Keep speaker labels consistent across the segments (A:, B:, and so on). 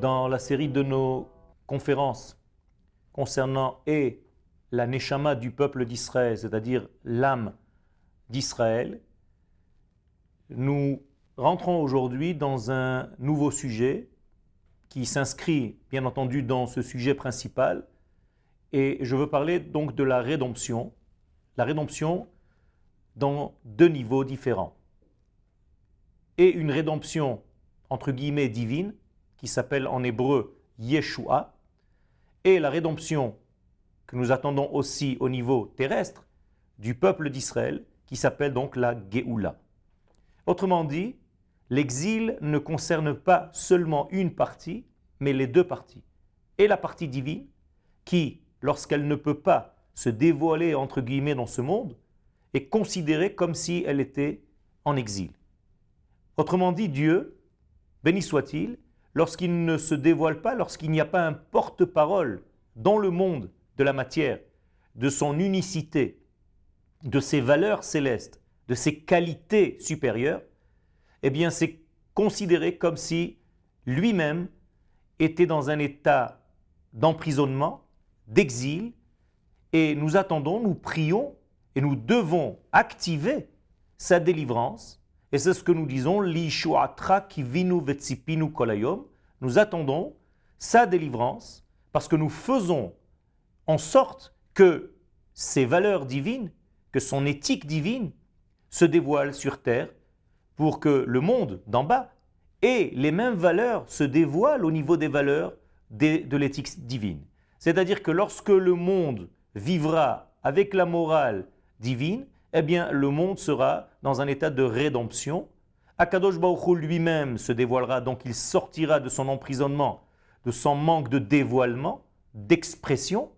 A: Dans la série de nos conférences concernant et la neshama du peuple d'Israël, c'est-à-dire l'âme d'Israël, nous rentrons aujourd'hui dans un nouveau sujet qui s'inscrit bien entendu dans ce sujet principal. Et je veux parler donc de la rédemption. La rédemption dans deux niveaux différents. Et une rédemption entre guillemets divine, qui s'appelle en hébreu Yeshua, et la rédemption que nous attendons aussi au niveau terrestre du peuple d'Israël, qui s'appelle donc la Géoula. Autrement dit, l'exil ne concerne pas seulement une partie, mais les deux parties. Et la partie divine, qui, lorsqu'elle ne peut pas se dévoiler entre guillemets dans ce monde, est considérée comme si elle était en exil. Autrement dit, Dieu béni soit-il, lorsqu'il ne se dévoile pas, lorsqu'il n'y a pas un porte-parole dans le monde de la matière, de son unicité, de ses valeurs célestes, de ses qualités supérieures, eh bien c'est considéré comme si lui-même était dans un état d'emprisonnement, d'exil, et nous attendons, nous prions, et nous devons activer sa délivrance et c'est ce que nous disons, kolayom. Nous attendons sa délivrance parce que nous faisons en sorte que ses valeurs divines, que son éthique divine se dévoilent sur terre pour que le monde d'en bas ait les mêmes valeurs, se dévoilent au niveau des valeurs de l'éthique divine. C'est-à-dire que lorsque le monde vivra avec la morale divine, eh bien le monde sera dans un état de rédemption. Akadosh Baruch lui-même se dévoilera, donc il sortira de son emprisonnement, de son manque de dévoilement, d'expression,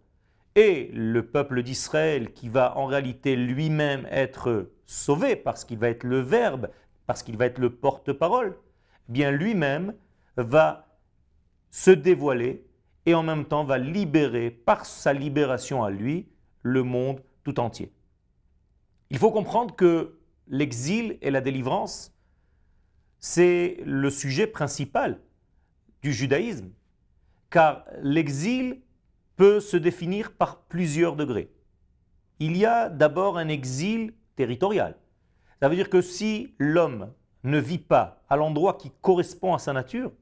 A: et le peuple d'Israël qui va en réalité lui-même être sauvé parce qu'il va être le Verbe, parce qu'il va être le porte-parole, eh bien lui-même va se dévoiler et en même temps va libérer par sa libération à lui le monde tout entier. Il faut comprendre que l'exil et la délivrance, c'est le sujet principal du judaïsme, car l'exil peut se définir par plusieurs degrés. Il y a d'abord un exil territorial. Ça veut dire que si l'homme ne vit pas à l'endroit qui correspond à sa nature,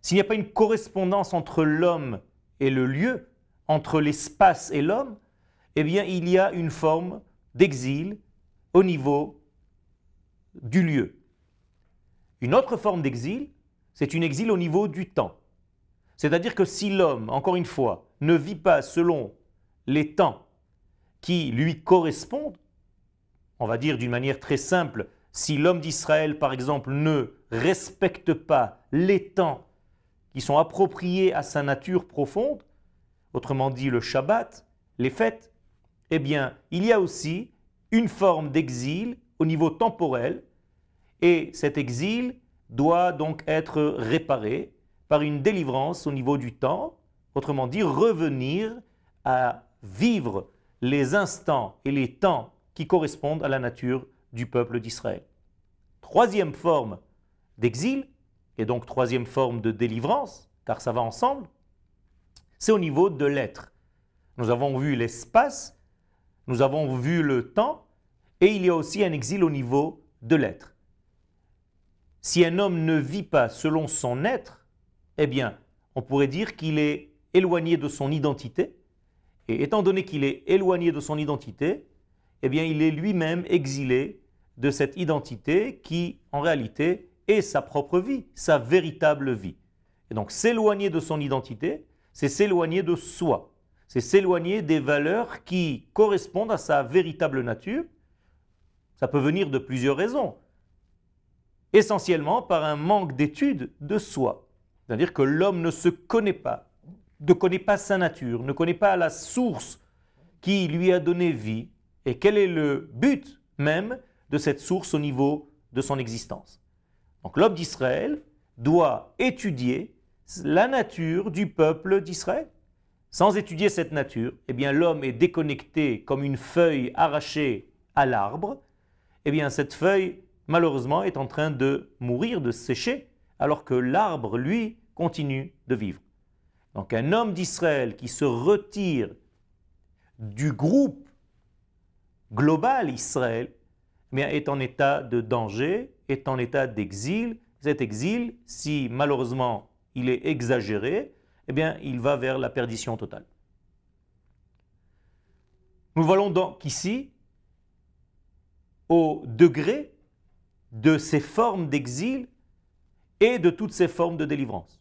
A: s'il n'y a pas une correspondance entre l'homme et le lieu, entre l'espace et l'homme, eh bien il y a une forme d'exil au niveau du lieu. Une autre forme d'exil, c'est une exil au niveau du temps. C'est-à-dire que si l'homme, encore une fois, ne vit pas selon les temps qui lui correspondent, on va dire d'une manière très simple, si l'homme d'Israël, par exemple, ne respecte pas les temps qui sont appropriés à sa nature profonde, autrement dit le Shabbat, les fêtes, eh bien, il y a aussi une forme d'exil au niveau temporel, et cet exil doit donc être réparé par une délivrance au niveau du temps, autrement dit, revenir à vivre les instants et les temps qui correspondent à la nature du peuple d'Israël. Troisième forme d'exil, et donc troisième forme de délivrance, car ça va ensemble, c'est au niveau de l'être. Nous avons vu l'espace nous avons vu le temps, et il y a aussi un exil au niveau de l'être. Si un homme ne vit pas selon son être, eh bien, on pourrait dire qu'il est éloigné de son identité, et étant donné qu'il est éloigné de son identité, eh bien, il est lui-même exilé de cette identité qui, en réalité, est sa propre vie, sa véritable vie. Et donc, s'éloigner de son identité, c'est s'éloigner de soi c'est s'éloigner des valeurs qui correspondent à sa véritable nature. Ça peut venir de plusieurs raisons. Essentiellement par un manque d'étude de soi. C'est-à-dire que l'homme ne se connaît pas, ne connaît pas sa nature, ne connaît pas la source qui lui a donné vie et quel est le but même de cette source au niveau de son existence? Donc l'homme d'Israël doit étudier la nature du peuple d'Israël. Sans étudier cette nature, eh bien l'homme est déconnecté comme une feuille arrachée à l'arbre. Eh bien cette feuille, malheureusement, est en train de mourir, de sécher alors que l'arbre, lui, continue de vivre. Donc un homme d'Israël qui se retire du groupe global Israël eh est en état de danger, est en état d'exil. Cet exil, si malheureusement il est exagéré, eh bien, il va vers la perdition totale. Nous voyons donc ici, au degré de ces formes d'exil et de toutes ces formes de délivrance.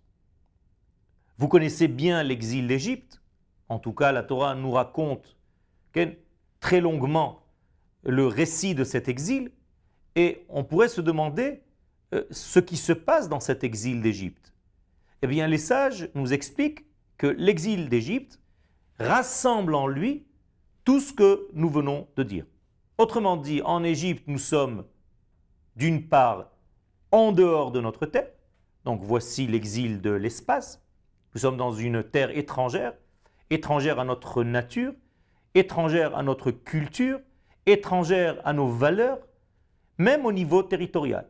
A: Vous connaissez bien l'exil d'Égypte, en tout cas la Torah nous raconte très longuement le récit de cet exil, et on pourrait se demander euh, ce qui se passe dans cet exil d'Égypte. Eh bien, les sages nous expliquent que l'exil d'Égypte rassemble en lui tout ce que nous venons de dire. Autrement dit, en Égypte, nous sommes d'une part en dehors de notre terre, donc voici l'exil de l'espace, nous sommes dans une terre étrangère, étrangère à notre nature, étrangère à notre culture, étrangère à nos valeurs, même au niveau territorial.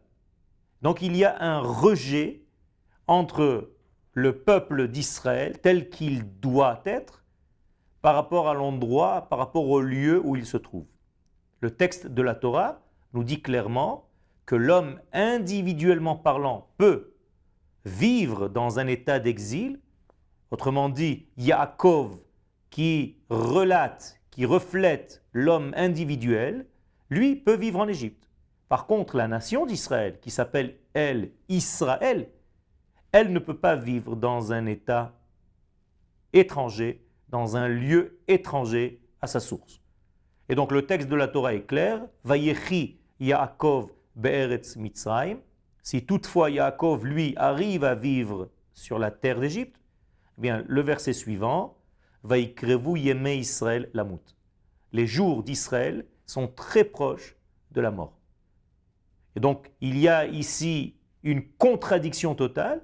A: Donc il y a un rejet entre le peuple d'Israël tel qu'il doit être par rapport à l'endroit, par rapport au lieu où il se trouve. Le texte de la Torah nous dit clairement que l'homme individuellement parlant peut vivre dans un état d'exil, autrement dit, Yaakov qui relate, qui reflète l'homme individuel, lui peut vivre en Égypte. Par contre, la nation d'Israël, qui s'appelle elle Israël, elle ne peut pas vivre dans un état étranger, dans un lieu étranger à sa source. Et donc le texte de la Torah est clair, Yaakov be'eretz Mitzrayim, si toutefois Yaakov, lui, arrive à vivre sur la terre d'Égypte, eh bien le verset suivant, Israël Lamut. Les jours d'Israël sont très proches de la mort. Et donc il y a ici une contradiction totale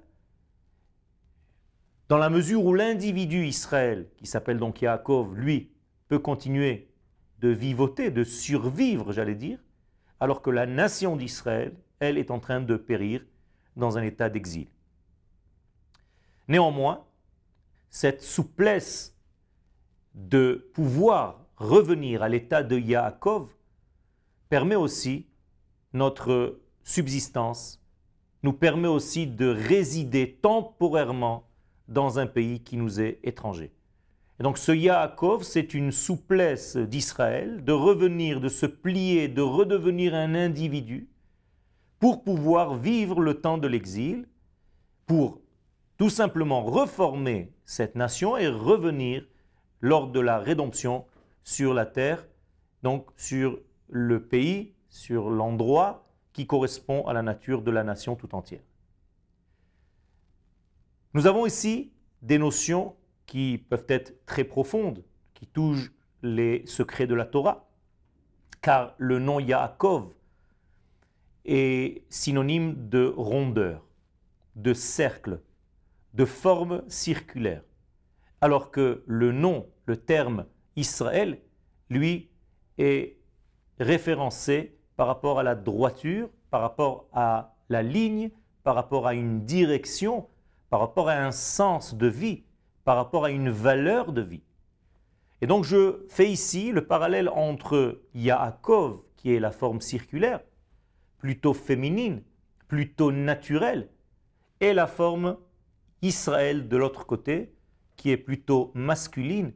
A: dans la mesure où l'individu Israël, qui s'appelle donc Yaakov, lui, peut continuer de vivoter, de survivre, j'allais dire, alors que la nation d'Israël, elle, est en train de périr dans un état d'exil. Néanmoins, cette souplesse de pouvoir revenir à l'état de Yaakov permet aussi notre subsistance, nous permet aussi de résider temporairement dans un pays qui nous est étranger. Et donc ce Yaakov, c'est une souplesse d'Israël de revenir, de se plier, de redevenir un individu pour pouvoir vivre le temps de l'exil, pour tout simplement reformer cette nation et revenir lors de la rédemption sur la terre, donc sur le pays, sur l'endroit qui correspond à la nature de la nation tout entière. Nous avons ici des notions qui peuvent être très profondes, qui touchent les secrets de la Torah, car le nom Yaakov est synonyme de rondeur, de cercle, de forme circulaire, alors que le nom, le terme Israël, lui, est référencé par rapport à la droiture, par rapport à la ligne, par rapport à une direction, par rapport à un sens de vie, par rapport à une valeur de vie. Et donc je fais ici le parallèle entre Yaakov, qui est la forme circulaire, plutôt féminine, plutôt naturelle, et la forme Israël de l'autre côté, qui est plutôt masculine,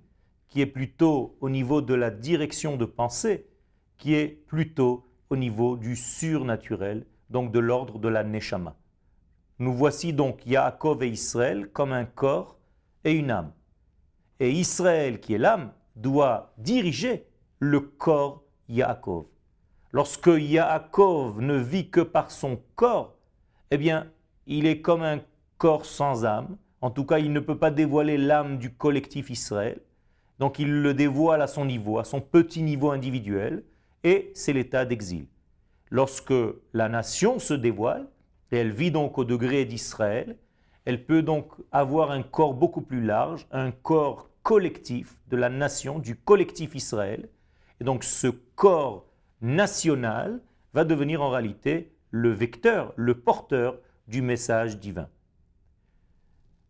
A: qui est plutôt au niveau de la direction de pensée, qui est plutôt au niveau du surnaturel, donc de l'ordre de la Neshama. Nous voici donc Yaakov et Israël comme un corps et une âme. Et Israël, qui est l'âme, doit diriger le corps Yaakov. Lorsque Yaakov ne vit que par son corps, eh bien, il est comme un corps sans âme. En tout cas, il ne peut pas dévoiler l'âme du collectif Israël. Donc, il le dévoile à son niveau, à son petit niveau individuel, et c'est l'état d'exil. Lorsque la nation se dévoile, et elle vit donc au degré d'Israël, elle peut donc avoir un corps beaucoup plus large, un corps collectif de la nation, du collectif Israël. Et donc ce corps national va devenir en réalité le vecteur, le porteur du message divin.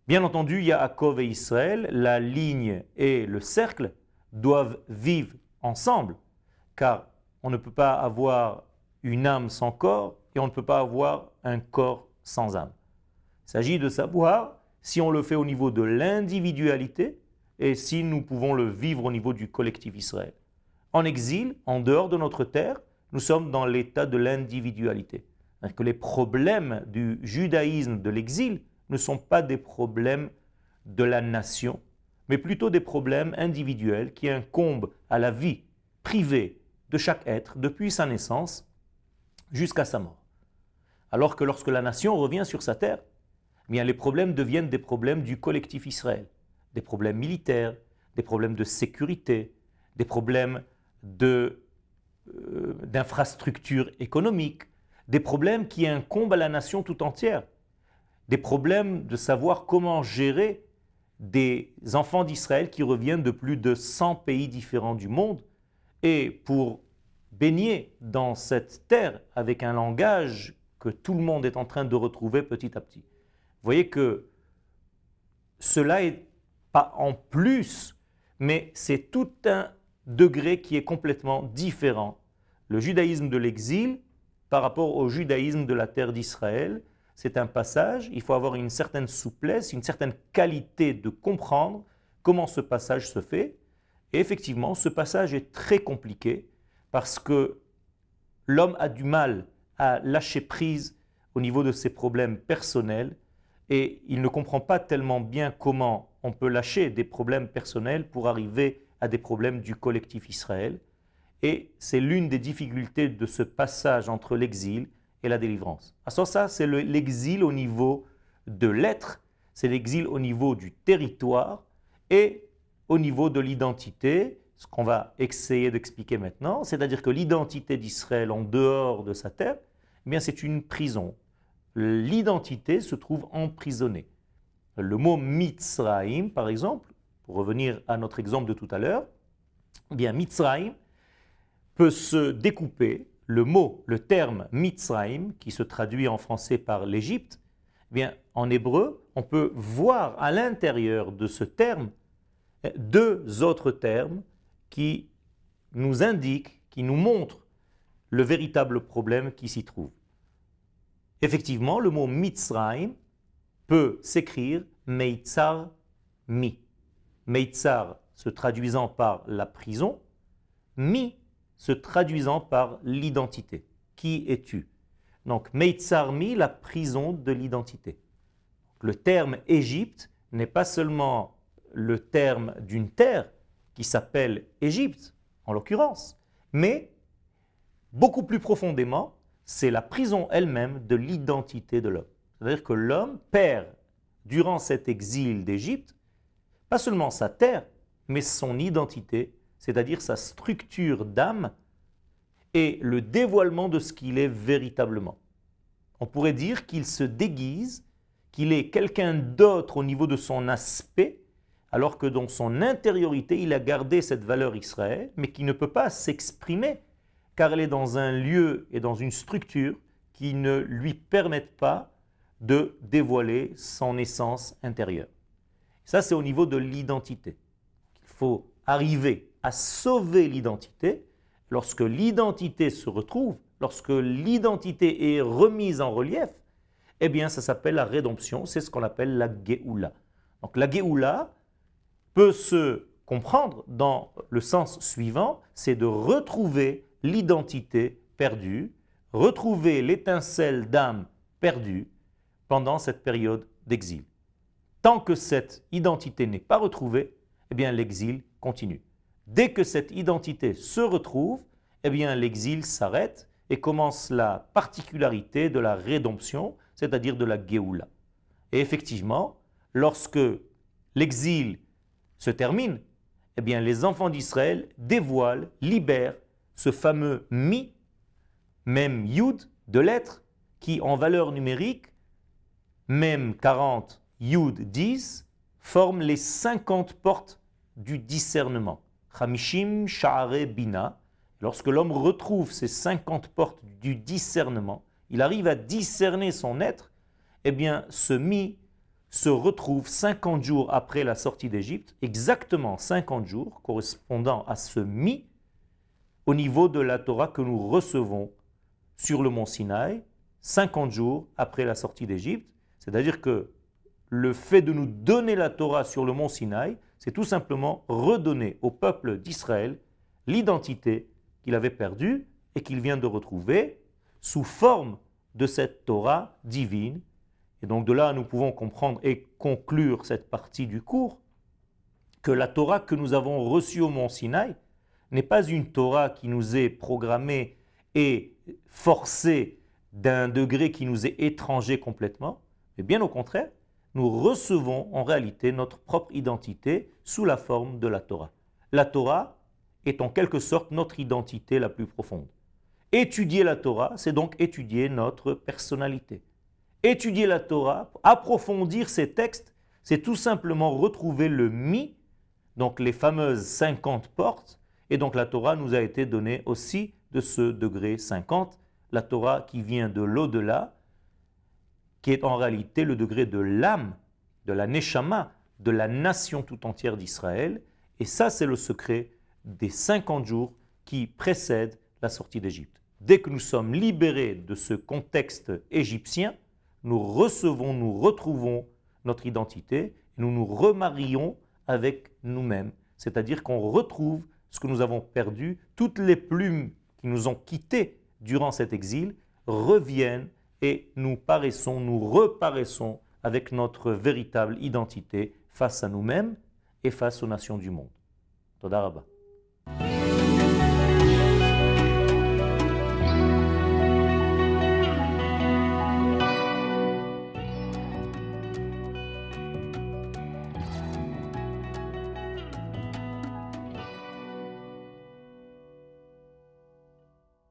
A: Bien entendu, Yaakov et Israël, la ligne et le cercle doivent vivre ensemble, car on ne peut pas avoir une âme sans corps on ne peut pas avoir un corps sans âme. Il s'agit de savoir si on le fait au niveau de l'individualité et si nous pouvons le vivre au niveau du collectif Israël. En exil, en dehors de notre terre, nous sommes dans l'état de l'individualité. Que les problèmes du judaïsme de l'exil ne sont pas des problèmes de la nation, mais plutôt des problèmes individuels qui incombent à la vie privée de chaque être depuis sa naissance jusqu'à sa mort. Alors que lorsque la nation revient sur sa terre, eh bien les problèmes deviennent des problèmes du collectif Israël, des problèmes militaires, des problèmes de sécurité, des problèmes de, euh, d'infrastructures économiques, des problèmes qui incombent à la nation tout entière, des problèmes de savoir comment gérer des enfants d'Israël qui reviennent de plus de 100 pays différents du monde, et pour baigner dans cette terre avec un langage que tout le monde est en train de retrouver petit à petit. Vous voyez que cela est pas en plus, mais c'est tout un degré qui est complètement différent. Le judaïsme de l'exil par rapport au judaïsme de la terre d'Israël, c'est un passage, il faut avoir une certaine souplesse, une certaine qualité de comprendre comment ce passage se fait. Et effectivement, ce passage est très compliqué parce que l'homme a du mal à lâcher prise au niveau de ses problèmes personnels et il ne comprend pas tellement bien comment on peut lâcher des problèmes personnels pour arriver à des problèmes du collectif Israël. Et c'est l'une des difficultés de ce passage entre l'exil et la délivrance. À ça, c'est l'exil au niveau de l'être, c'est l'exil au niveau du territoire et au niveau de l'identité, ce qu'on va essayer d'expliquer maintenant, c'est-à-dire que l'identité d'Israël en dehors de sa terre, bien c'est une prison. L'identité se trouve emprisonnée. Le mot Mitzraim, par exemple, pour revenir à notre exemple de tout à l'heure, eh bien Mitzraim peut se découper, le mot, le terme Mitzraim, qui se traduit en français par l'Égypte, eh bien en hébreu, on peut voir à l'intérieur de ce terme deux autres termes qui nous indiquent, qui nous montrent le véritable problème qui s'y trouve. Effectivement, le mot Mitzraim peut s'écrire Meitzar Mi. Meitzar se traduisant par la prison, Mi se traduisant par l'identité. Qui es-tu? Donc Meitzar Mi, la prison de l'identité. Le terme Égypte n'est pas seulement le terme d'une terre qui s'appelle Égypte, en l'occurrence, mais beaucoup plus profondément, c'est la prison elle-même de l'identité de l'homme. C'est-à-dire que l'homme perd, durant cet exil d'Égypte, pas seulement sa terre, mais son identité, c'est-à-dire sa structure d'âme et le dévoilement de ce qu'il est véritablement. On pourrait dire qu'il se déguise, qu'il est quelqu'un d'autre au niveau de son aspect, alors que dans son intériorité, il a gardé cette valeur Israël, mais qui ne peut pas s'exprimer, car elle est dans un lieu et dans une structure qui ne lui permettent pas de dévoiler son essence intérieure. Ça, c'est au niveau de l'identité. Il faut arriver à sauver l'identité. Lorsque l'identité se retrouve, lorsque l'identité est remise en relief, eh bien, ça s'appelle la rédemption, c'est ce qu'on appelle la Géoula. Donc la Géoula peut se comprendre dans le sens suivant, c'est de retrouver l'identité perdue, retrouver l'étincelle d'âme perdue pendant cette période d'exil. Tant que cette identité n'est pas retrouvée, eh bien l'exil continue. Dès que cette identité se retrouve, eh bien l'exil s'arrête et commence la particularité de la rédemption, c'est-à-dire de la Géoula. Et effectivement, lorsque l'exil se termine, eh bien les enfants d'Israël dévoilent, libèrent ce fameux mi, même yud, de lettres, qui en valeur numérique, même 40 Yud 10 forment les 50 portes du discernement. Hamishim Sha'are Bina. Lorsque l'homme retrouve ces 50 portes du discernement, il arrive à discerner son être, eh bien ce mi se retrouve 50 jours après la sortie d'Égypte, exactement 50 jours correspondant à ce mi au niveau de la Torah que nous recevons sur le mont Sinaï, 50 jours après la sortie d'Égypte. C'est-à-dire que le fait de nous donner la Torah sur le mont Sinaï, c'est tout simplement redonner au peuple d'Israël l'identité qu'il avait perdue et qu'il vient de retrouver sous forme de cette Torah divine. Et donc de là, nous pouvons comprendre et conclure cette partie du cours que la Torah que nous avons reçue au mont Sinaï n'est pas une Torah qui nous est programmée et forcée d'un degré qui nous est étranger complètement, mais bien au contraire, nous recevons en réalité notre propre identité sous la forme de la Torah. La Torah est en quelque sorte notre identité la plus profonde. Étudier la Torah, c'est donc étudier notre personnalité. Étudier la Torah, approfondir ces textes, c'est tout simplement retrouver le mi, donc les fameuses 50 portes, et donc la Torah nous a été donnée aussi de ce degré 50, la Torah qui vient de l'au-delà, qui est en réalité le degré de l'âme, de la neshama, de la nation tout entière d'Israël. Et ça, c'est le secret des 50 jours qui précèdent la sortie d'Égypte. Dès que nous sommes libérés de ce contexte égyptien, nous recevons, nous retrouvons notre identité, nous nous remarions avec nous-mêmes. C'est-à-dire qu'on retrouve ce que nous avons perdu, toutes les plumes qui nous ont quittés durant cet exil reviennent et nous paraissons, nous reparaissons avec notre véritable identité face à nous-mêmes et face aux nations du monde. Todarabah.